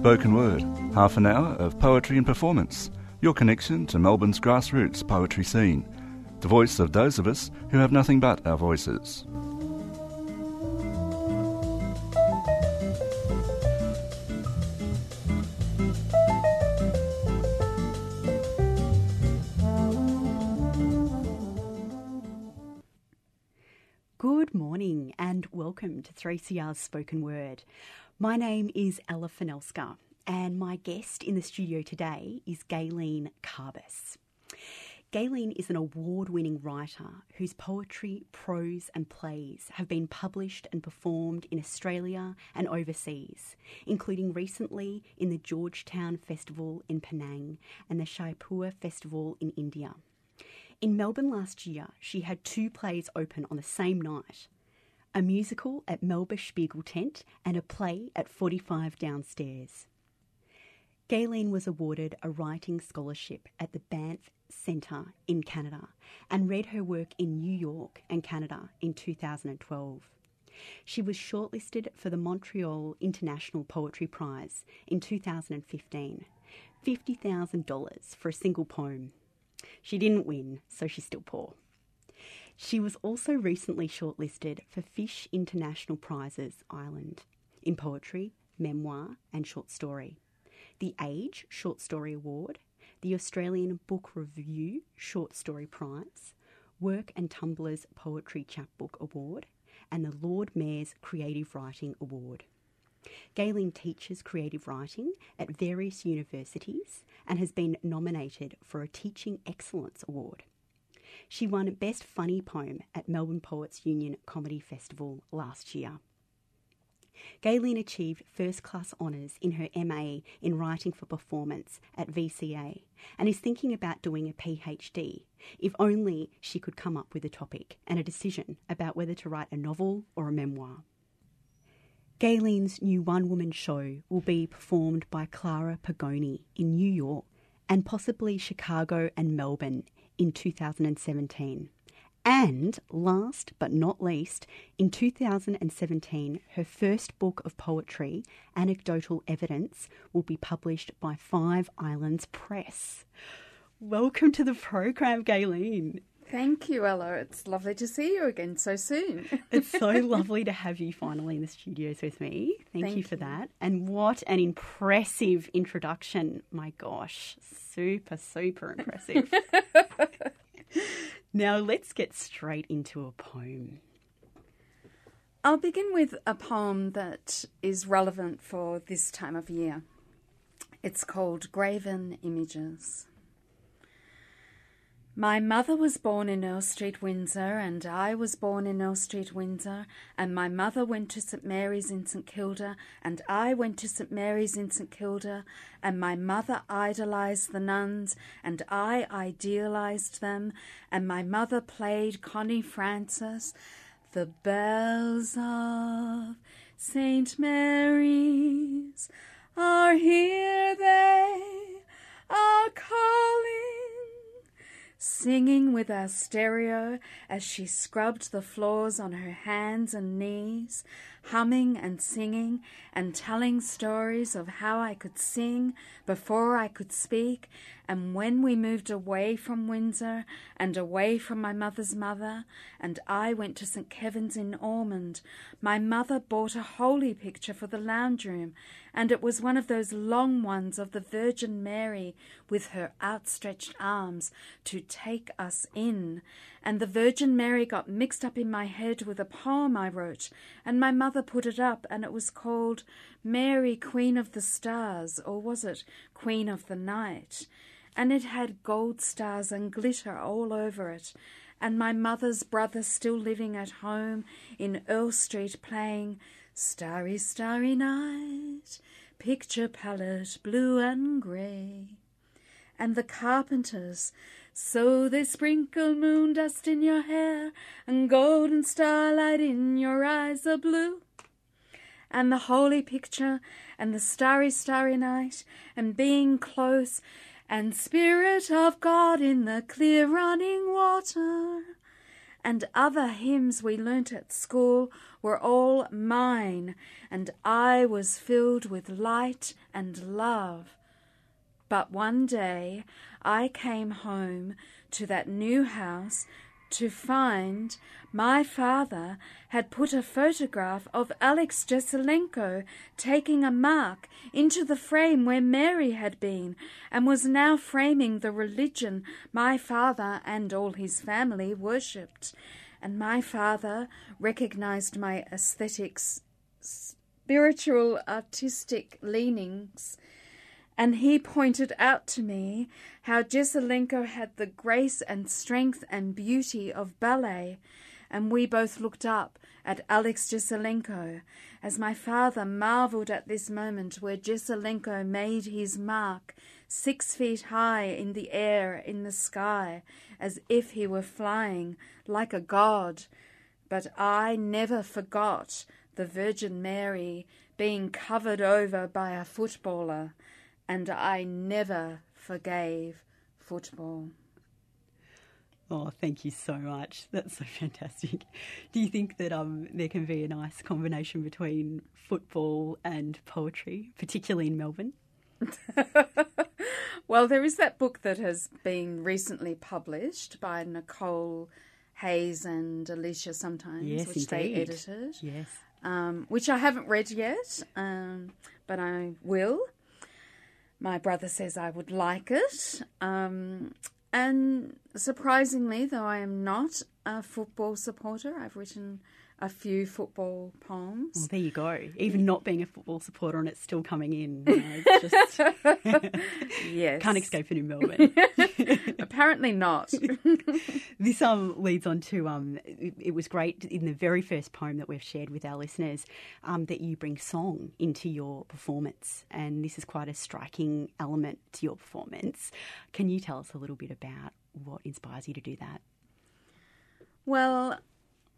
Spoken Word, half an hour of poetry and performance, your connection to Melbourne's grassroots poetry scene, the voice of those of us who have nothing but our voices. Good morning and welcome to 3CR's Spoken Word. My name is Ella Fanelska and my guest in the studio today is Gayelene Carbis. Gayelene is an award winning writer whose poetry, prose, and plays have been published and performed in Australia and overseas, including recently in the Georgetown Festival in Penang and the Jaipur Festival in India. In Melbourne last year, she had two plays open on the same night a musical at Melba Spiegeltent and a play at 45 Downstairs. Gayelene was awarded a writing scholarship at the Banff Centre in Canada and read her work in New York and Canada in 2012. She was shortlisted for the Montreal International Poetry Prize in 2015, $50,000 for a single poem. She didn't win, so she's still poor. She was also recently shortlisted for Fish International Prizes Ireland in poetry, memoir, and short story, the Age Short Story Award, the Australian Book Review Short Story Prize, Work and Tumblr's Poetry Chapbook Award, and the Lord Mayor's Creative Writing Award. Gayelene teaches creative writing at various universities and has been nominated for a Teaching Excellence Award. She won Best Funny Poem at Melbourne Poets Union Comedy Festival last year. Gayelene achieved first class honours in her MA in Writing for Performance at VCA and is thinking about doing a PhD, if only she could come up with a topic and a decision about whether to write a novel or a memoir. Gayelene's new one woman show will be performed by Clara Pagoni in New York and possibly Chicago and Melbourne in 2017. And last but not least, in 2017, her first book of poetry, Anecdotal Evidence, will be published by Five Islands Press. Welcome to the program, Gayelene. Thank you, Ella. It's lovely to see you again so soon. it's so lovely to have you finally in the studios with me. Thank, Thank you for you. that. And what an impressive introduction. My gosh, super, super impressive. Now let's get straight into a poem. I'll begin with a poem that is relevant for this time of year. It's called Graven Images. My mother was born in Earl Street, Windsor, and I was born in Earl Street, Windsor, and my mother went to St Mary's in St Kilda, and I went to St Mary's in St Kilda, and my mother idolized the nuns, and I idealized them, and my mother played Connie Francis. The bells of St Mary's are here, they are calling singing with our stereo as she scrubbed the floors on her hands and knees, humming and singing and telling stories of how I could sing before I could speak. And when we moved away from Windsor and away from my mother's mother, and I went to St. Kevin's in Ormond, my mother bought a holy picture for the lounge room, and it was one of those long ones of the Virgin Mary with her outstretched arms to take us in. And the Virgin Mary got mixed up in my head with a poem I wrote, and my mother put it up, and it was called Mary, Queen of the Stars, or was it Queen of the Night? And it had gold stars and glitter all over it, and my mother's brother still living at home in Earl Street playing Starry, Starry Night, picture palette blue and grey. And the carpenters, so they sprinkle moon dust in your hair and golden starlight in your eyes of blue and the holy picture, and the starry, starry night, and being close, and Spirit of God in the clear running water, and other hymns we learnt at school were all mine, and I was filled with light and love. But one day I came home to that new house to find my father had put a photograph of Alex Jesaulenko taking a mark into the frame where Mary had been, and was now framing the religion my father and all his family worshipped. And my father recognized my aesthetics, spiritual, artistic leanings and he pointed out to me how Jesaulenko had the grace and strength and beauty of ballet, and we both looked up at Alex Jesaulenko as my father marvelled at this moment where Jesaulenko made his mark six feet high in the air in the sky as if he were flying like a god. But I never forgot the Virgin Mary being covered over by a footballer and I never forgave football. Oh, thank you so much. That's so fantastic. Do you think that um, there can be a nice combination between football and poetry, particularly in Melbourne? well, there is that book that has been recently published by Nicole Hayes and Alicia Sometimes, yes, which indeed. they edited. Yes. Um, which I haven't read yet, um, but I will. My brother says I would like it. Um, and surprisingly, though I am not a football supporter, I've written a few football poems. Well, there you go. Even not being a football supporter and it's still coming in. You know, just yes. can't escape it in Melbourne. Apparently not. this um leads on to um it, it, was great in the very first poem that we've shared with our listeners um, that you bring song into your performance and this is quite a striking element to your performance. Can you tell us a little bit about what inspires you to do that? Well,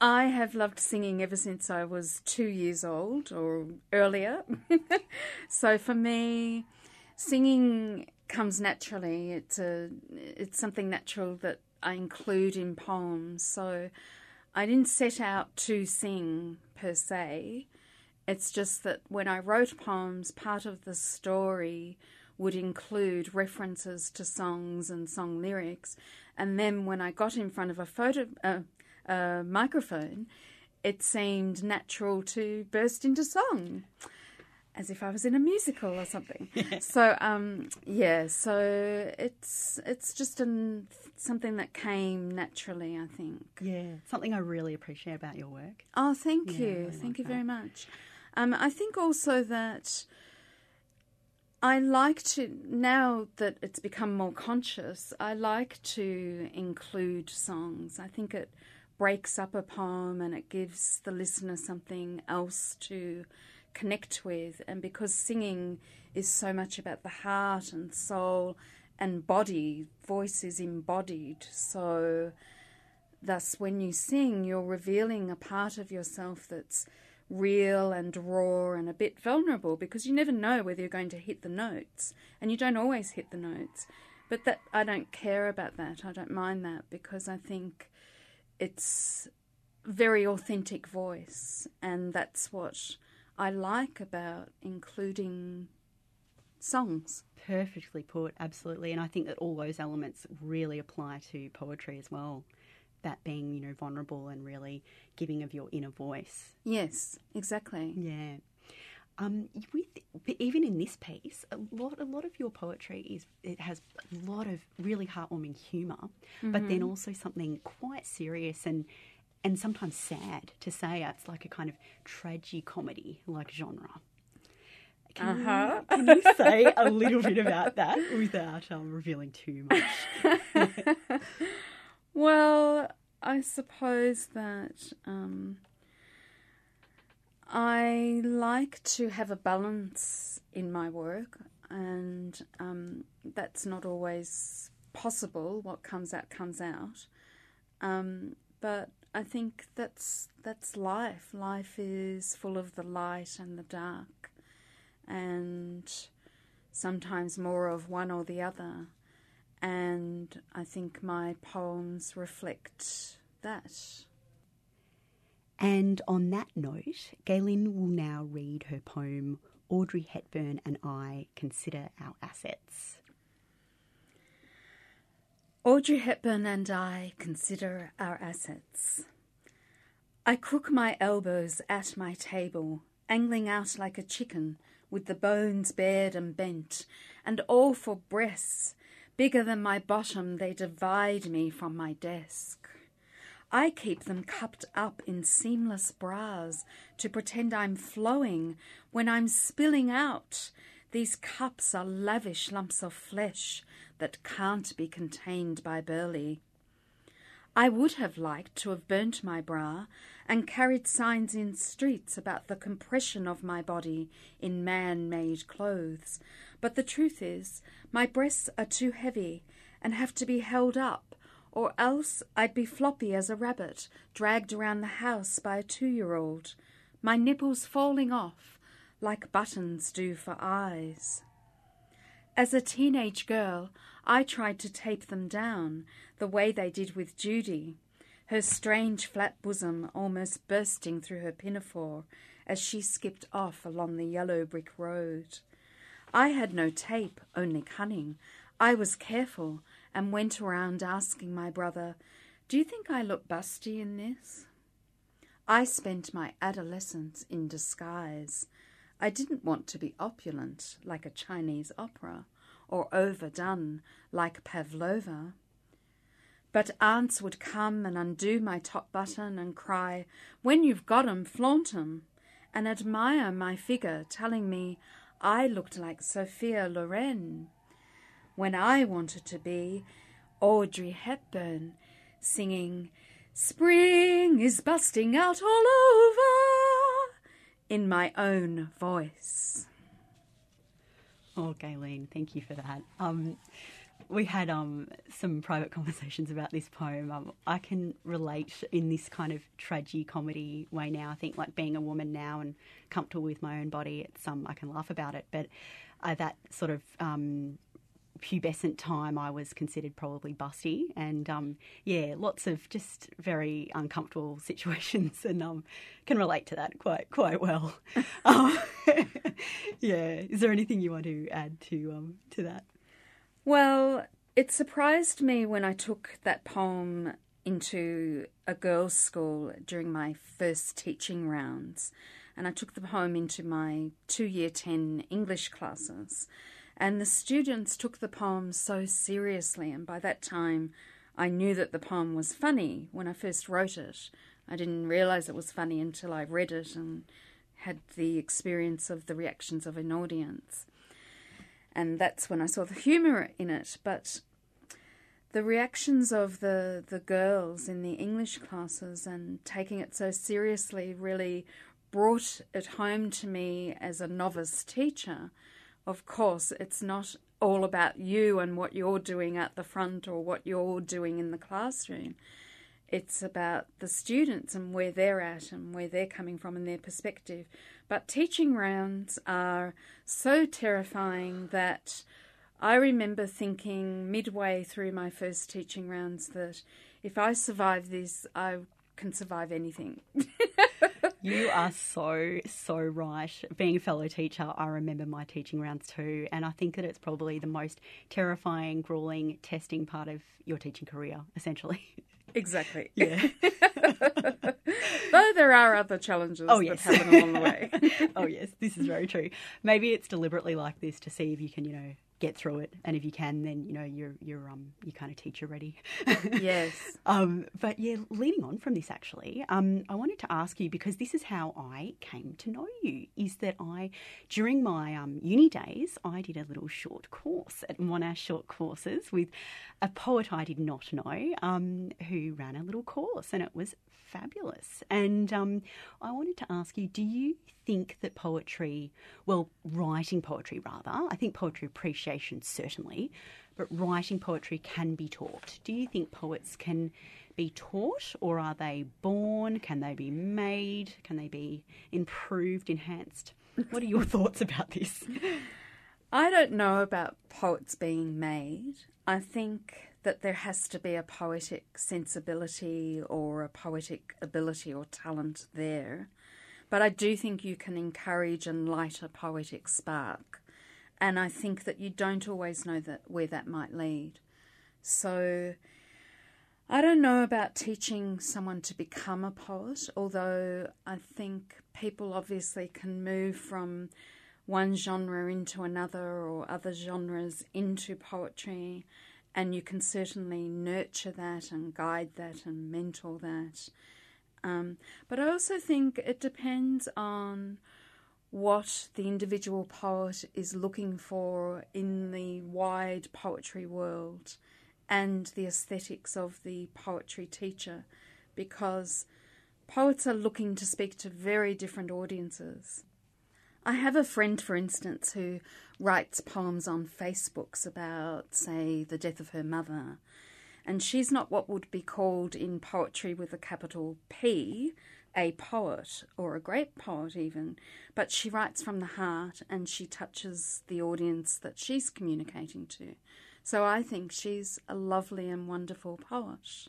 I have loved singing ever since I was two years old or earlier. so for me, singing comes naturally. It's a it's something natural that I include in poems. So I didn't set out to sing per se. It's just that when I wrote poems, part of the story would include references to songs and song lyrics. And then when I got in front of a photo, uh, a microphone, it seemed natural to burst into song, as if I was in a musical or something. so um, yeah, so it's it's just an, something that came naturally, I think. Yeah, something I really appreciate about your work. Oh, thank Yeah, you, really thank like you that. very much. Um, I think also that. I like to, now that it's become more conscious, I like to include songs. I think it breaks up a poem and it gives the listener something else to connect with. And because singing is so much about the heart and soul and body, voice is embodied. So, thus, when you sing, you're revealing a part of yourself that's real and raw and a bit vulnerable because you never know whether you're going to hit the notes and you don't always hit the notes. But that I don't care about that. I don't mind that because I think it's very authentic voice and that's what I like about including songs. Perfectly put, absolutely. And I think that all those elements really apply to poetry as well. That being, you know, vulnerable and really giving of your inner voice. Yes, exactly. Yeah. Um, with even in this piece, a lot a lot of your poetry is it has a lot of really heartwarming humor, but then also something quite serious and and sometimes sad to say. It's like a kind of tragi comedy like genre. Can, Uh-huh. you, can you say a little bit about that without um, revealing too much? Well, I suppose that um, I like to have a balance in my work, and um, that's not always possible. What comes out comes out, um, but I think that's that's life. Life is full of the light and the dark, and sometimes more of one or the other and I think my poems reflect that. And on that note, Gayelene will now read her poem, Audrey Hepburn and I Consider Our Assets. Audrey Hepburn and I consider our assets. I crook my elbows at my table, angling out like a chicken, with the bones bared and bent, and all for breasts. Bigger than my bottom, they divide me from my desk. I keep them cupped up in seamless bras to pretend I'm flowing when I'm spilling out. These cups are lavish lumps of flesh that can't be contained by Berlei. I would have liked to have burnt my bra and carried signs in streets about the compression of my body in man made clothes, but the truth is, my breasts are too heavy and have to be held up, or else I'd be floppy as a rabbit dragged around the house by a two year old, my nipples falling off like buttons do for eyes. As a teenage girl, I tried to tape them down the way they did with Judy, her strange flat bosom almost bursting through her pinafore as she skipped off along the yellow brick road. I had no tape, only cunning. I was careful and went around asking my brother, Do you think I look busty in this? I spent my adolescence in disguise. I didn't want to be opulent like a Chinese opera or overdone like Pavlova. But aunts would come and undo my top button and cry, When you've got 'em, flaunt 'em, and admire my figure, telling me I looked like Sophia Loren when I wanted to be Audrey Hepburn singing Spring is busting out all over in my own voice. Oh, Gayelene, thank you for that. Um, we had um, some private conversations about this poem. Um, I can relate in this kind of tragedy comedy way now. I think like being a woman now and comfortable with my own body, it's um, I can laugh about it. But uh, that sort of um, pubescent time, I was considered probably busty, and um, yeah, lots of just very uncomfortable situations, and um, can relate to that quite quite well. um, yeah, is there anything you want to add to um, to that? Well, it surprised me when I took that poem into a girls' school during my first teaching rounds. And I took the poem into my two year 10 English classes. And the students took the poem so seriously. And by that time, I knew that the poem was funny when I first wrote it. I didn't realize it was funny until I read it and had the experience of the reactions of an audience and that's when I saw the humour in it. But the reactions of the the girls in the English classes and taking it so seriously really brought it home to me as a novice teacher. Of course, it's not all about you and what you're doing at the front or what you're doing in the classroom. It's about the students and where they're at and where they're coming from and their perspective. But teaching rounds are so terrifying that I remember thinking midway through my first teaching rounds that if I survive this, I can survive anything. you are so, so right. Being a fellow teacher, I remember my teaching rounds too, and I think that it's probably the most terrifying, grueling, testing part of your teaching career, essentially. Exactly. Yeah. Though there are other challenges oh, yes. that happen along the way. oh yes, this is very true. Maybe it's deliberately like this to see if you can, you know, get through it, and if you can, then you know you're you're um you kind of teacher ready. yes. Um, but yeah, leading on from this, actually, um, I wanted to ask you because this is how I came to know you. Is that I during my um uni days, I did a little short course at Monash Short Courses with a poet I did not know, um, who ran a little course, and it was fabulous. And um, I wanted to ask you do you think that poetry, well, writing poetry rather, I think poetry appreciation certainly, but writing poetry can be taught? Do you think poets can be taught or are they born? Can they be made? Can they be improved, enhanced? What are your thoughts about this? I don't know about poets being made. I think that there has to be a poetic sensibility or a poetic ability or talent there. But I do think you can encourage and light a poetic spark. And I think that you don't always know that where that might lead. So I don't know about teaching someone to become a poet, although I think people obviously can move from one genre into another or other genres into poetry, and you can certainly nurture that and guide that and mentor that. Um, but I also think it depends on what the individual poet is looking for in the wide poetry world and the aesthetics of the poetry teacher because poets are looking to speak to very different audiences. I have a friend, for instance, who writes poems on Facebooks about, say, the death of her mother. And she's not what would be called in poetry with a capital P a poet or a great poet, even, but she writes from the heart and she touches the audience that she's communicating to. So I think she's a lovely and wonderful poet.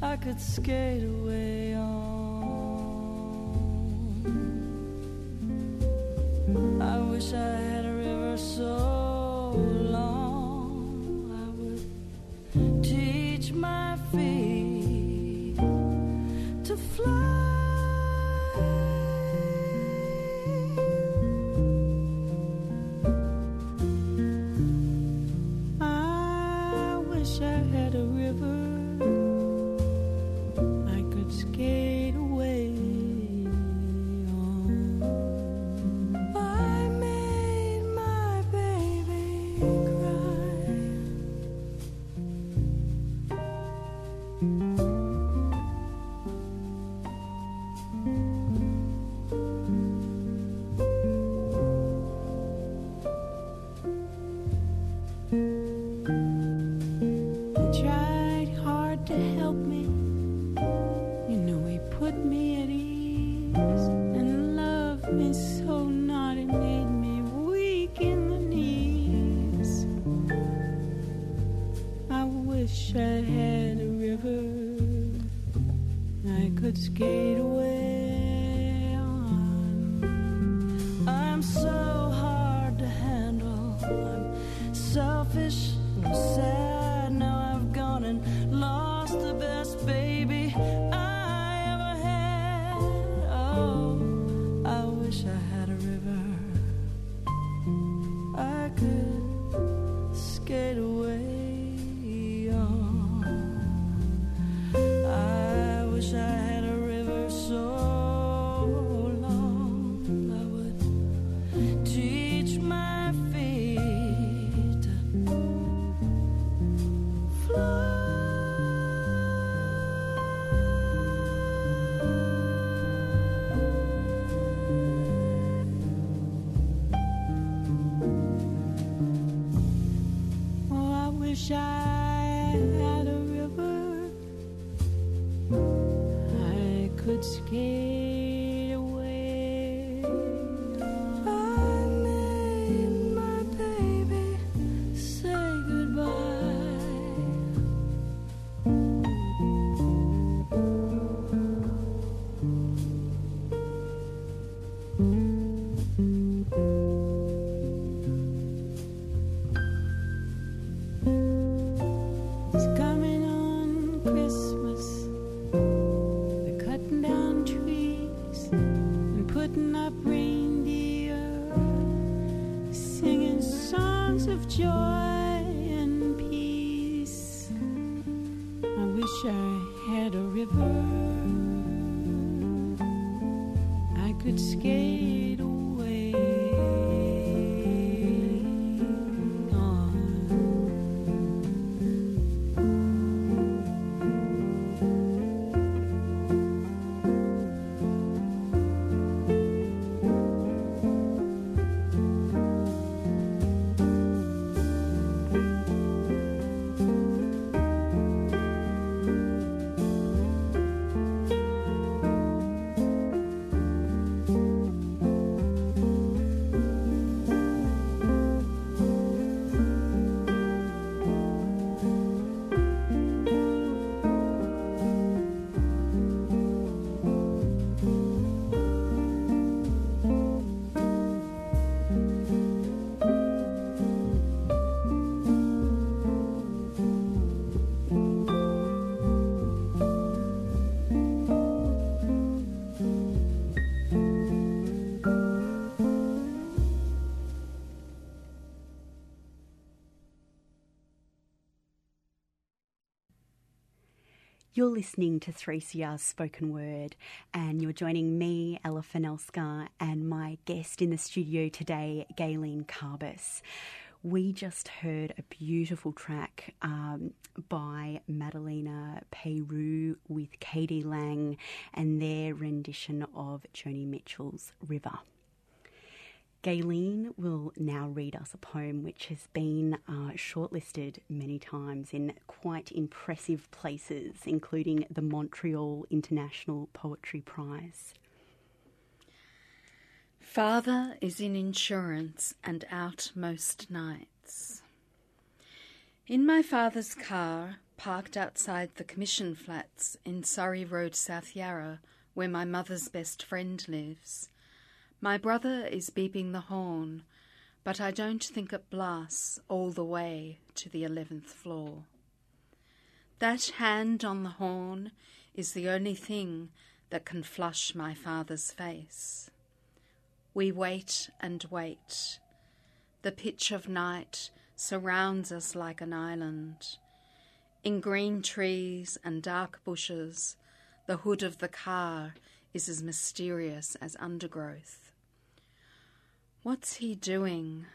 I could skate away on. I wish I had a river so its away on. I'm sorry. Mm-hmm. Could skate You're listening to 3CR's Spoken Word, and you're joining me, Ella Fanelska, and my guest in the studio today, Gayelene Carbis. We just heard a beautiful track um, by Madalena Peru with Katie Lang and their rendition of Joni Mitchell's River. Gayelene will now read us a poem which has been uh, shortlisted many times in quite impressive places, including the Montreal International Poetry Prize. Father is in insurance and out most nights. In my father's car, parked outside the Commission Flats in Surrey Road, South Yarra, where my mother's best friend lives, my brother is beeping the horn, but I don't think it blasts all the way to the eleventh floor. That hand on the horn is the only thing that can flush my father's face. We wait and wait. The pitch of night surrounds us like an island. In green trees and dark bushes, the hood of the car is as mysterious as undergrowth. What's he doing?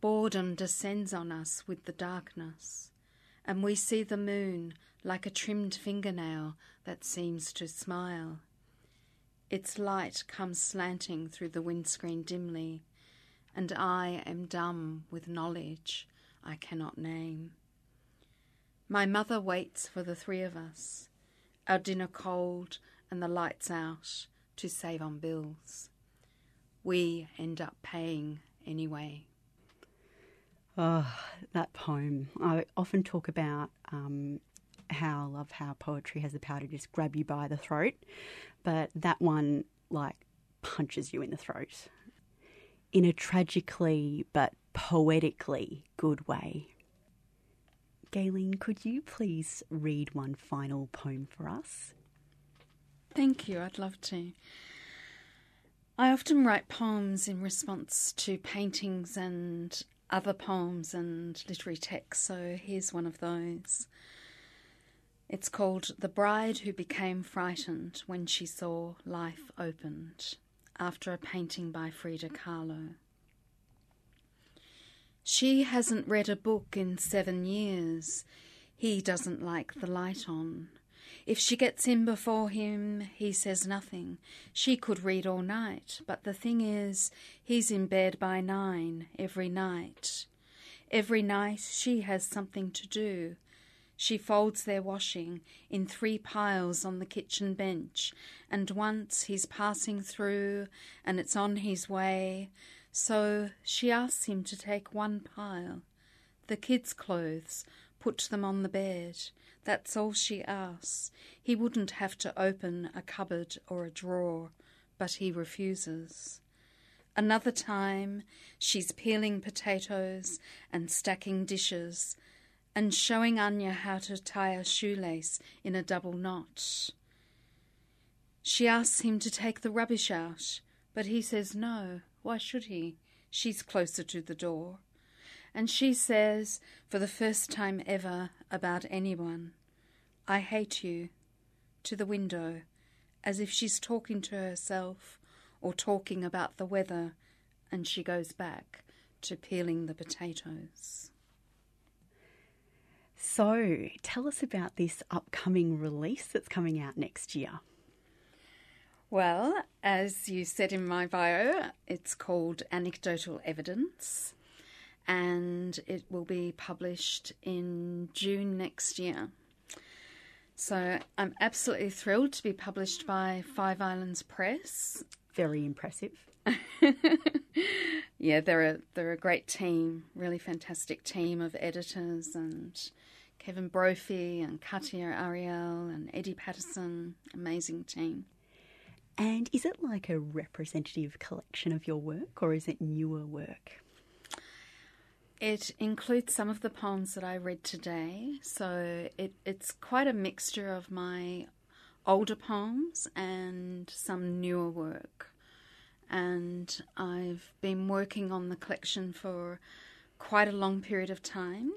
Boredom descends on us with the darkness, and we see the moon like a trimmed fingernail that seems to smile. Its light comes slanting through the windscreen dimly, and I am dumb with knowledge I cannot name. My mother waits for the three of us, our dinner cold and the lights out, to save on bills. We end up paying anyway. Oh, that poem. I often talk about um, how I love how poetry has the power to just grab you by the throat, but that one, like, punches you in the throat in a tragically but poetically good way. Gayelene, could you please read one final poem for us? Thank you, I'd love to. I often write poems in response to paintings and other poems and literary texts, so here's one of those. It's called The Bride Who Became Frightened When She Saw Life Opened, after a painting by Frida Kahlo. She hasn't read a book in seven years. He doesn't like the light on. If she gets in before him, he says nothing. She could read all night, but the thing is, he's in bed by nine every night. Every night she has something to do. She folds their washing in three piles on the kitchen bench, and once he's passing through and it's on his way, so she asks him to take one pile. The kids' clothes, put them on the bed. That's all she asks. He wouldn't have to open a cupboard or a drawer, but he refuses. Another time, she's peeling potatoes and stacking dishes and showing Anya how to tie a shoelace in a double knot. She asks him to take the rubbish out, but he says no. Why should he? She's closer to the door. And she says, for the first time ever about anyone, I hate you. to the window as if she's talking to herself or talking about the weather, and she goes back to peeling the potatoes. So, tell us about this upcoming release that's coming out next year. Well, as you said in my bio, it's called Anecdotal Evidence and it will be published in June next year. So I'm absolutely thrilled to be published by Five Islands Press. Very impressive. yeah, they're a they're a great team, really fantastic team of editors and Kevin Brophy and Katia Ariel and Eddie Paterson, amazing team. And is it like a representative collection of your work or is it newer work? It includes some of the poems that I read today, so it, it's quite a mixture of my older poems and some newer work. And I've been working on the collection for quite a long period of time.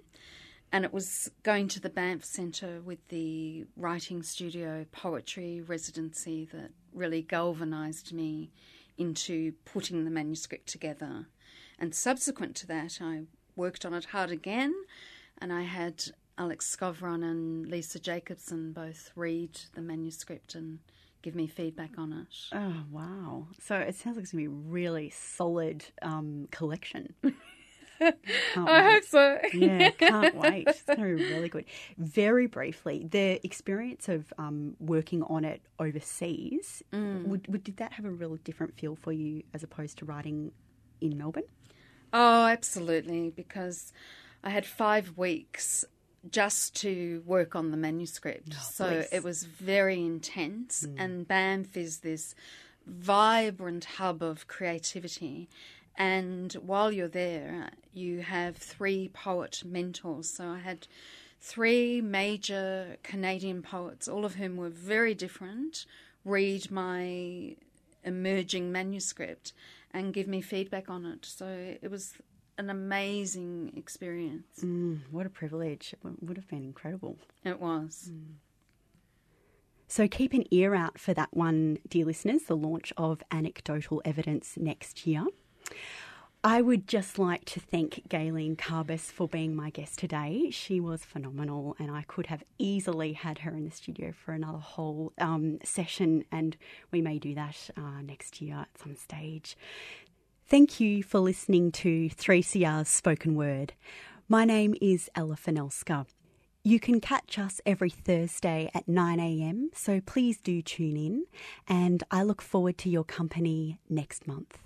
And it was going to the Banff Centre with the writing studio poetry residency that really galvanised me into putting the manuscript together. And subsequent to that, I worked on it hard again, and I had Alex Skovron and Lisa Jacobson both read the manuscript and give me feedback on it. Oh, wow. So it sounds like it's going to be a really solid um, collection. I hope so. yeah, can't wait. It's going to be really good. Very briefly, the experience of um, working on it overseas, mm. would, would, did that have a real different feel for you as opposed to writing in Melbourne? Oh, absolutely, because I had five weeks just to work on the manuscript. Oh, so please. it was very intense. Mm. And Banff is this vibrant hub of creativity. And while you're there, you have three poet mentors. So I had three major Canadian poets, all of whom were very different, read my emerging manuscript and give me feedback on it. So it was an amazing experience. Mm, what a privilege. It would have been incredible. It was. Mm. So keep an ear out for that one, dear listeners, the launch of Anecdotal Evidence next year. I would just like to thank Gayelene Carbis for being my guest today. She was phenomenal, and I could have easily had her in the studio for another whole um, session, and we may do that uh, next year at some stage. Thank you for listening to 3CR's Spoken Word. My name is Ella Fanelska. You can catch us every Thursday at 9am, so please do tune in, and I look forward to your company next month.